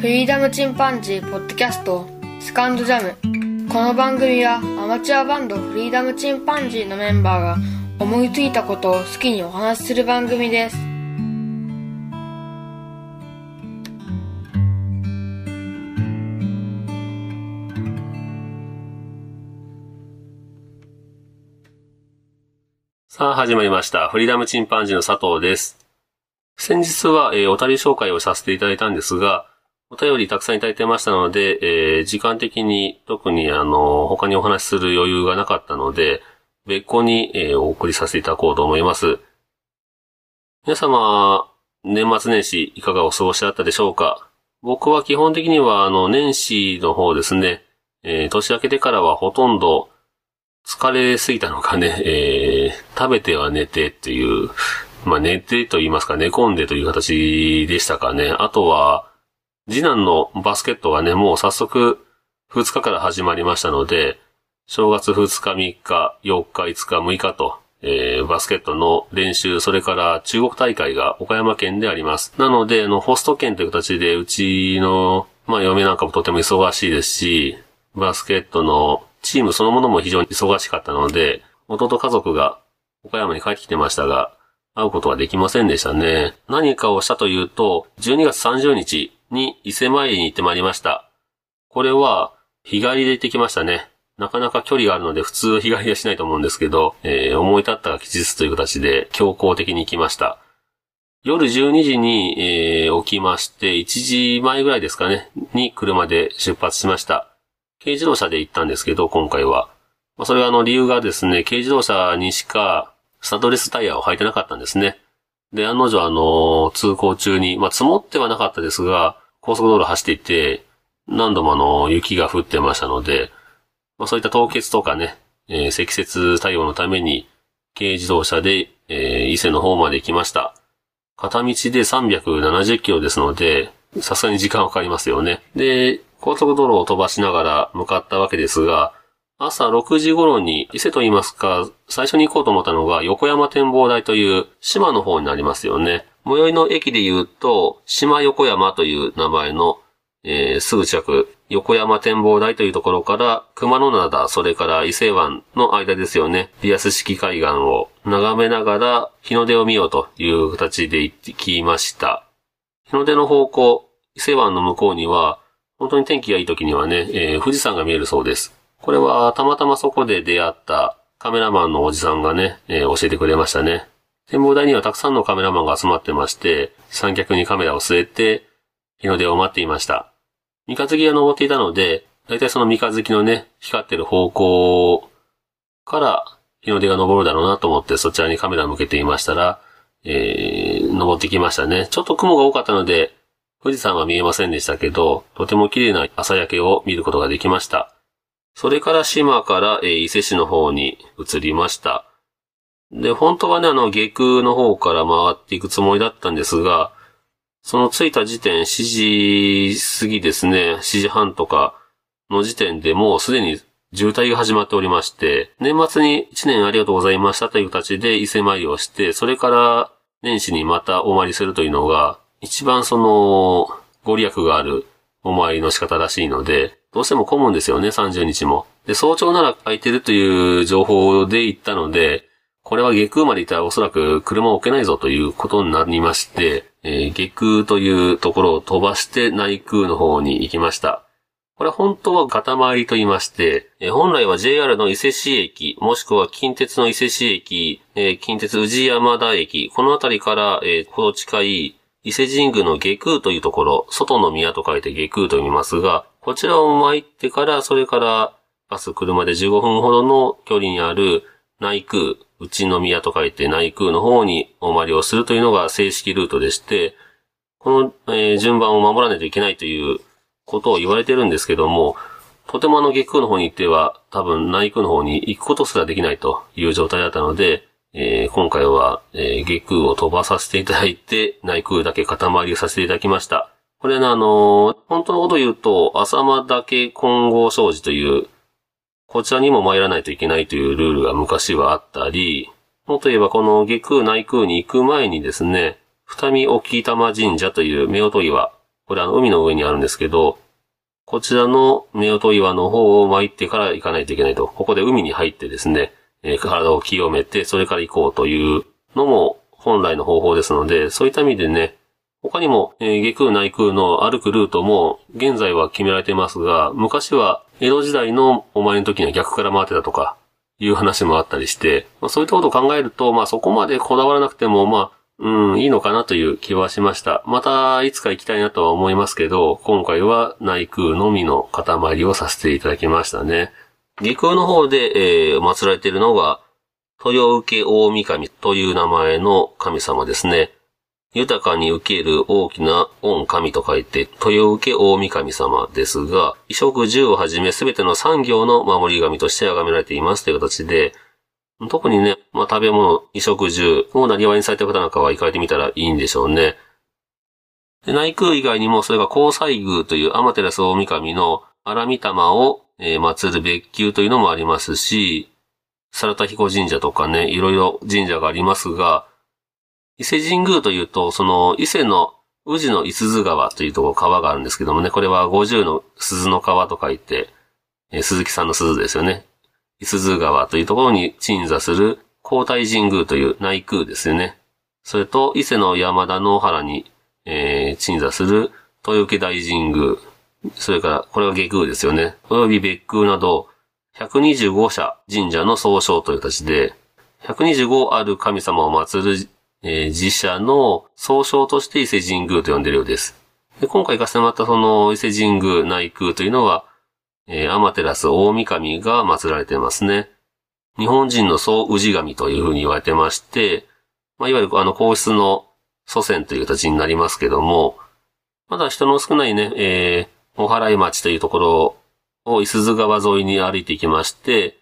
フリーダムチンパンジーポッドキャストスカンドジャムこの番組はアマチュアバンドフリーダムチンパンジーのメンバーが思いついたことを好きにお話しする番組ですさあ始まりました。フリーダムチンパンジーの佐藤です。先日は、えーお便り紹介をさせていただいたんですが、お便りたくさんいただいてましたので、えー時間的に特にあの、他にお話しする余裕がなかったので、別個に、えーお送りさせていただこうと思います。皆様、年末年始いかがお過ごしだったでしょうか？僕は基本的にはあの、年始の方ですね、えー年明けてからはほとんど疲れすぎたのかね、えー食べては寝てっていう、まあ寝てと言いますか寝込んでという形でしたかね。あとは、次男のバスケットがね、もう早速2日から始まりましたので、正月2日、3日、4日、5日、6日と、えーバスケットの練習、それから中国大会が岡山県であります。なので、あの、ホスト県という形で、うちの、まあ、嫁なんかもとても忙しいですし、バスケットのチームそのものも非常に忙しかったので、弟家族が岡山に帰ってきてましたが、会うことはできませんでしたね。何かをしたというと、12月30日に伊勢参りに行ってまいりました。これは、日帰りで行ってきましたね。なかなか距離があるので普通日帰りはしないと思うんですけど、えー思い立ったが吉日という形で強行的に行きました。夜12時に、えー起きまして、1時前ぐらいですかね、に車で出発しました。軽自動車で行ったんですけど、今回は。まあ、それはあの理由がですね、軽自動車にしかスタッドレスタイヤを履いてなかったんですね。で、案の定あの、通行中に、まあ、積もってはなかったですが、高速道路走っていて、何度もあの、雪が降ってましたので、まあ、そういった凍結とかね、えー積雪対応のために、軽自動車で、えー伊勢の方まで行きました。片道で370キロですので、さすがに時間かかりますよね。で、高速道路を飛ばしながら向かったわけですが、朝6時頃に伊勢と言いますか、最初に行こうと思ったのが横山展望台という島の方になりますよね。最寄りの駅で言うと、島横山という名前の、えーすぐ近く、横山展望台というところから、熊野灘、それから伊勢湾の間ですよね。リアス式海岸を眺めながら日の出を見ようという形で行ってきました。日の出の方向、伊勢湾の向こうには、本当に天気がいい時にはね、えー富士山が見えるそうです。これはたまたまそこで出会ったカメラマンのおじさんがね、えー教えてくれましたね。展望台にはたくさんのカメラマンが集まってまして、三脚にカメラを据えて、日の出を待っていました。三日月が登っていたので、だいたいその三日月のね、光ってる方向から日の出が昇るだろうなと思ってそちらにカメラを向けていましたら、えー、登ってきましたね。ちょっと雲が多かったので、富士山は見えませんでしたけど、とても綺麗な朝焼けを見ることができました。それから島から、えー伊勢市の方に移りました。で、本当はね、あの、下空の方から回っていくつもりだったんですが、その着いた時点、7時過ぎですね、7時半とかの時点でもうすでに渋滞が始まっておりまして、年末に1年ありがとうございましたという形で伊勢参りをして、それから年始にまたお参りするというのが、一番その、ご利益があるお参りの仕方らしいので、どうしても混むんですよね、30日も。で、早朝なら空いてるという情報で行ったので、これは下空まで行ったらおそらく車を置けないぞということになりまして、えー下空というところを飛ばして内空の方に行きました。これは本当は肩回りと言いまして、え本来は JR の伊勢市駅、もしくは近鉄の伊勢市駅、え近鉄宇治山田駅、この辺りから、えーほど近い伊勢神宮の下空というところ、外の宮と書いて下空と読みますが、こちらを参ってから、それからバス車で15分ほどの距離にある内空、内宮と書いて内空の方にお参りをするというのが正式ルートでして、この、え順番を守らないといけないということを言われてるんですけども、とてもあの下空の方に行っては多分内空の方に行くことすらできないという状態だったので、えー今回は、えー下空を飛ばさせていただいて、内空だけ肩回りさせていただきました。これね、あの本当のこと言うと、浅間岳混合障子という、こちらにも参らないといけないというルールが昔はあったり、もっと言えばこの下空内空に行く前にですね、二見沖玉神社という夫婦岩、これあの海の上にあるんですけど、こちらの夫婦岩の方を参ってから行かないといけないと。ここで海に入ってですね、えー、体を清めて、それから行こうというのも本来の方法ですので、そういった意味でね、他にも、えー、下空内空の歩くルートも現在は決められていますが、昔は江戸時代のお前の時には逆から回ってたとか、いう話もあったりして、まあ、そういったことを考えると、まあそこまでこだわらなくても、まあ、うん、いいのかなという気はしました。また、いつか行きたいなとは思いますけど、今回は内空のみの塊をさせていただきましたね。下空の方で、えー、祀られているのが、豊受大神という名前の神様ですね。豊かに受ける大きな恩神と書いて、豊受け大神様ですが、衣食住をはじめすべての産業の守り神として崇められていますという形で、特にね、まあ、食べ物、衣食住を何わいにされた方なんかは行かれてみたらいいんでしょうね。で内空以外にも、それが交際宮というアマテラス大神の荒御霊を、えー、祀る別宮というのもありますし、猿田彦神社とかね、いろいろ神社がありますが、伊勢神宮というと、その伊勢の宇治の伊豆川というところ川があるんですけどもね、これは50の鈴の川と書いて、えー、鈴木さんの鈴ですよね。伊豆川というところに鎮座する皇太神宮という内宮ですよね。それと伊勢の山田の原に、えー、鎮座する豊受大神宮。それから、これは下宮ですよね。および別宮など、125社神社の総称という形で、125ある神様を祀るえー、自社の総称として伊勢神宮と呼んでいるようです。で今回行かせてもらったその伊勢神宮内宮というのは、えー、アマテラス大神が祀られていますね。日本人の総氏神というふうに言われてまして、まあ、いわゆるあの皇室の祖先という形になりますけども、まだ人の少ないね、えー、お払い町というところを伊豆川沿いに歩いていきまして、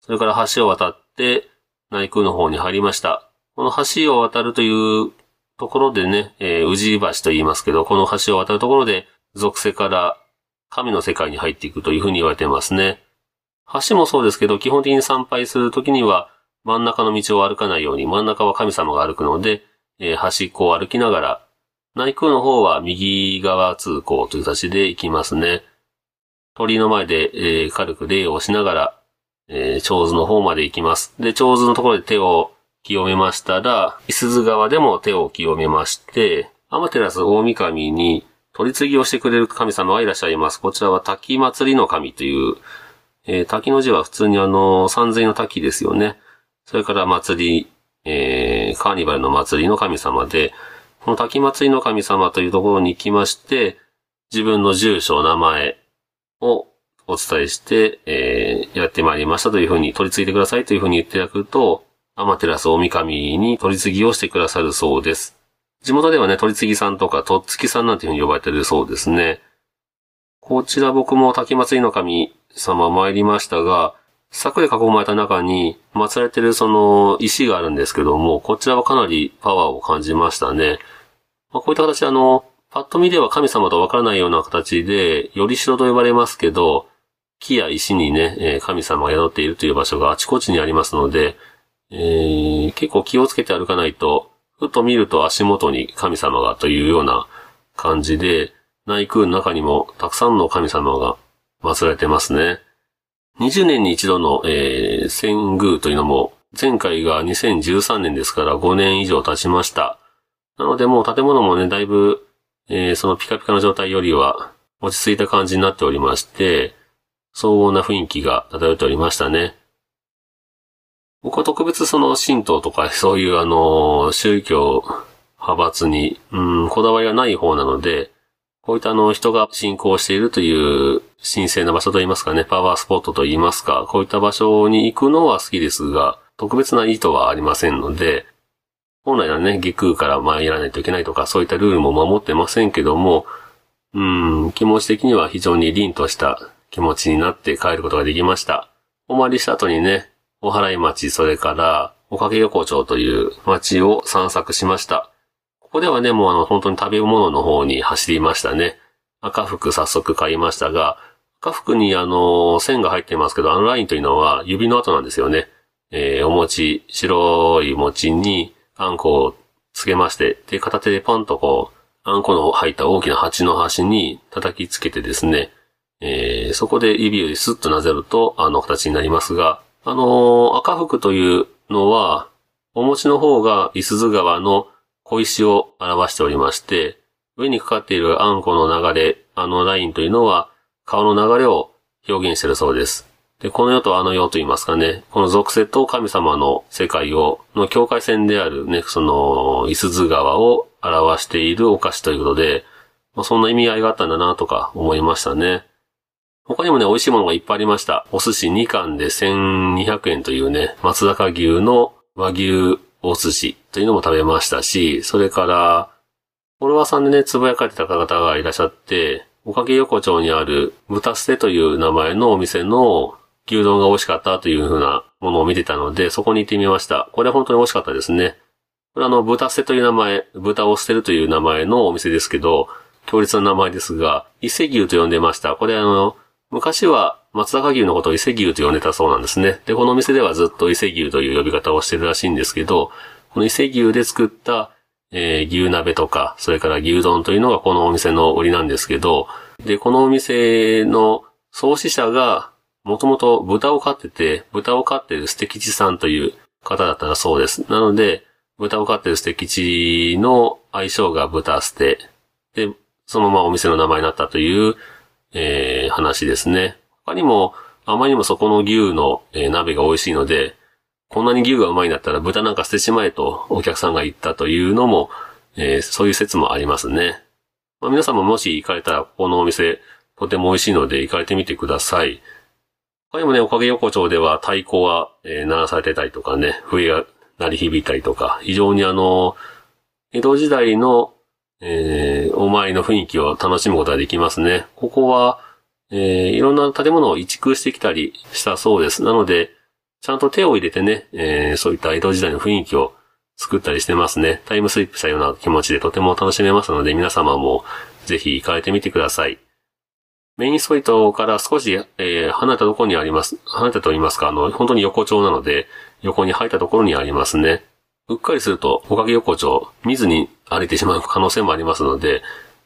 それから橋を渡って内宮の方に入りました。この橋を渡るというところでね、えー、宇治橋と言いますけど、この橋を渡るところで、属性から神の世界に入っていくというふうに言われてますね。橋もそうですけど、基本的に参拝するときには、真ん中の道を歩かないように、真ん中は神様が歩くので、えー、端っこを歩きながら、内空の方は右側通行という形で行きますね。鳥居の前で、えー、軽く礼をしながら、えー、長図の方まで行きます。で、長図のところで手を清めましたら、伊豆川でも手を清めまして、アマテラス大神に取り次ぎをしてくれる神様がいらっしゃいます。こちらは滝祭りの神という、えー、滝の字は普通にあの、三髄の滝ですよね。それから祭り、えー、カーニバルの祭りの神様で、この滝祭りの神様というところに行きまして、自分の住所、名前をお伝えして、えー、やってまいりましたというふうに、取り次いでくださいというふうに言っていただくと、アマテラス大神に取り次ぎをしてくださるそうです。地元ではね、取り次ぎさんとか、とっつきさんなんていうふうに呼ばれてるそうですね。こちら僕も滝祭りの神様参りましたが、柵で囲まれた中に祀られてるその石があるんですけども、こちらはかなりパワーを感じましたね。まあ、こういった形あの、パッと見では神様とわからないような形で、よりしろと呼ばれますけど、木や石にね、神様が宿っているという場所があちこちにありますので、えー、結構気をつけて歩かないと、ふと見ると足元に神様がというような感じで、内空の中にもたくさんの神様が祀られてますね。20年に一度の、えー、仙宮というのも、前回が2013年ですから5年以上経ちました。なのでもう建物もね、だいぶ、えー、そのピカピカの状態よりは落ち着いた感じになっておりまして、荘厳な雰囲気が漂っておりましたね。僕は特別その神道とかそういうあの、宗教、派閥に、うん、こだわりはない方なので、こういったあの、人が信仰しているという神聖な場所といいますかね、パワースポットといいますか、こういった場所に行くのは好きですが、特別な意図はありませんので、本来はね、下空から参らないといけないとか、そういったルールも守ってませんけども、うん、気持ち的には非常に凛とした気持ちになって帰ることができました。お参りした後にね、お払い町、それから、おかげ横丁という町を散策しました。ここではね、もうあの、本当に食べ物の方に走りましたね。赤服早速買いましたが、赤服にあの、線が入ってますけど、あのラインというのは指の跡なんですよね。えー、お餅、白い餅にあんこをつけまして、で、片手でパンとこう、あんこの入った大きな鉢の端に叩きつけてですね、えー、そこで指をスッとなぜると、あの形になりますが、あの、赤福というのは、お餅の方が、いすず川の小石を表しておりまして、上にかかっているあんこの流れ、あのラインというのは、顔の流れを表現しているそうです。で、この世とあの世と言いますかね、この属性と神様の世界を、の境界線であるね、その、いすず川を表しているお菓子ということで、まあ、そんな意味合いがあったんだなとか思いましたね。他にもね、美味しいものがいっぱいありました。お寿司2貫で1200円というね、松坂牛の和牛お寿司というのも食べましたし、それから、フォロワーさんでね、つぶやかれてた方がいらっしゃって、おかげ横丁にある豚捨てという名前のお店の牛丼が美味しかったというふうなものを見てたので、そこに行ってみました。これは本当に美味しかったですね。これあの、豚捨てという名前、豚を捨てるという名前のお店ですけど、強烈な名前ですが、伊勢牛と呼んでました。これあの、昔は松坂牛のことを伊勢牛と呼んでたそうなんですね。で、このお店ではずっと伊勢牛という呼び方をしてるらしいんですけど、この伊勢牛で作った、えー、牛鍋とか、それから牛丼というのがこのお店の売りなんですけど、で、このお店の創始者が、もともと豚を飼ってて、豚を飼ってるステキチさんという方だったらそうです。なので、豚を飼ってるステキチの愛称が豚ステ。で、そのままお店の名前になったという、えー、話ですね。他にも、あまりにもそこの牛の、えー、鍋が美味しいので、こんなに牛がうまいんだったら豚なんか捨てしまえとお客さんが言ったというのも、えー、そういう説もありますね。まあ、皆さんももし行かれたら、ここのお店、とても美味しいので行かれてみてください。他にもね、おかげ横丁では太鼓は、えー、鳴らされてたりとかね、笛が鳴り響いたりとか、非常にあの、江戸時代のえー、お参りの雰囲気を楽しむことができますね。ここは、えー、いろんな建物を移築してきたりしたそうです。なので、ちゃんと手を入れてね、えー、そういった江戸時代の雰囲気を作ったりしてますね。タイムスリップしたような気持ちでとても楽しめますので、皆様もぜひ行かれてみてください。メインストリートから少し、えー、離れたところにあります。離れたと言いますか、あの、本当に横丁なので、横に入ったところにありますね。うっかりすると、おかげ横丁、見ずに歩いてしまう可能性もありますので、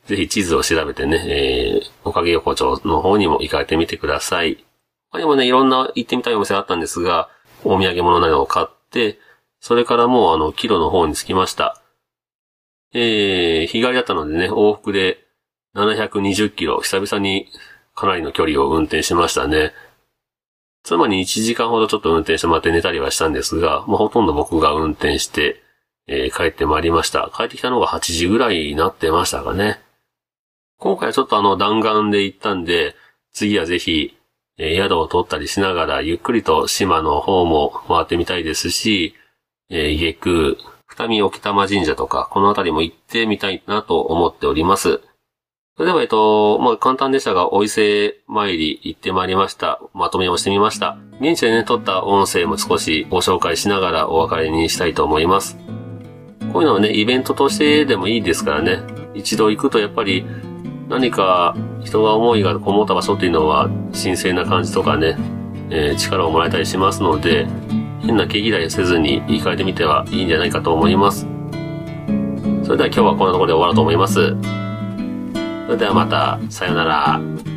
ぜひ地図を調べてね、えー、おかげ横丁の方にも行かれてみてください。他にもね、いろんな行ってみたいお店があったんですが、お土産物などを買って、それからもうあの、キロの方に着きました。えー、日帰りだったのでね、往復で720キロ、久々にかなりの距離を運転しましたね。妻に1時間ほどちょっと運転してもらって寝たりはしたんですが、まあ、ほとんど僕が運転して、えー、帰ってまいりました。帰ってきたのが8時ぐらいになってましたかね。今回はちょっとあの弾丸で行ったんで、次はぜひ、えー、宿を取ったりしながら、ゆっくりと島の方も回ってみたいですし、えー、下空、二見沖玉神社とか、この辺りも行ってみたいなと思っております。それでは、えっと、まあ、簡単でしたが、お伊勢参り行ってまいりました。まとめをしてみました。現地でね、撮った音声も少しご紹介しながらお別れにしたいと思います。こういうのはね、イベントとしてでもいいですからね。一度行くとやっぱり何か人が思いがこもった場所っていうのは神聖な感じとかね、えー、力をもらえたりしますので、変な毛嫌いせずに行かれてみてはいいんじゃないかと思います。それでは今日はこんなところで終わろうと思います。それではまた、さよなら。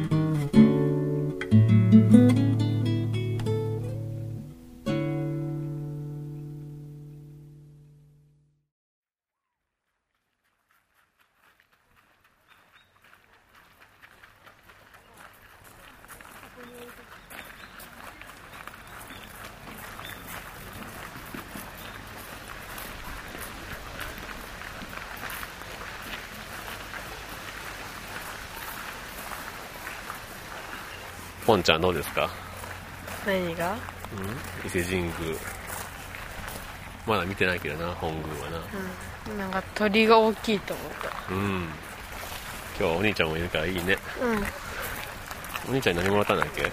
ポンちゃんどうですか？何が？うん？伊勢神宮。まだ見てないけどな本宮はな。うん。なんか鳥が大きいと思った。うん。今日はお兄ちゃんもいるからいいね。うん。お兄ちゃんに何もらったんだっけ？うん？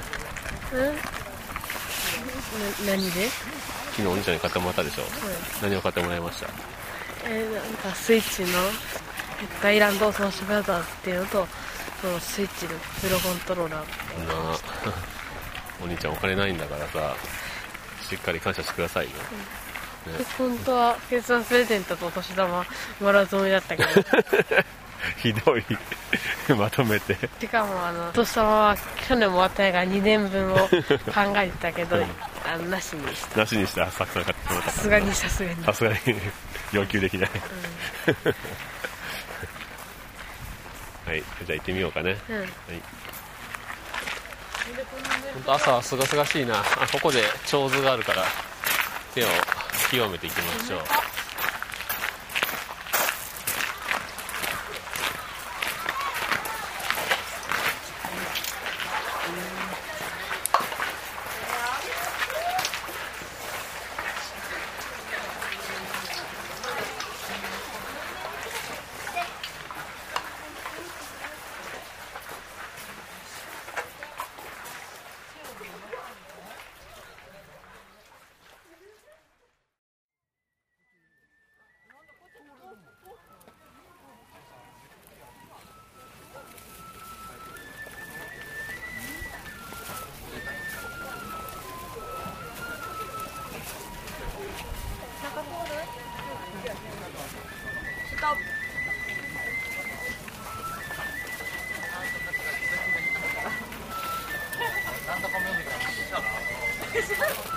な何で？昨日お兄ちゃんに買ってもらったでしょ、うん、何を買ってもらいました？えー、なんかスイッチの大乱闘ソーシブラザーズっていうのとそのスイッチのプロコントローラー。なあ。お兄ちゃんお金ないんだからさしっかり感謝してくださいよ、うん。ね、本当はクリスマスプレゼントとお年玉ったけど。ひどい。まとめて。しかもあのお父様は去年も終わった映画2年分を考えてたけど、あのなしにした。なしにした。さすがにさすがにさすがに。要求できない、はい。じゃあ行ってみようかね、うん。はい本当朝はすがすがしいな。ここで長図があるから手を清めていきましょう。トなんとかミュージ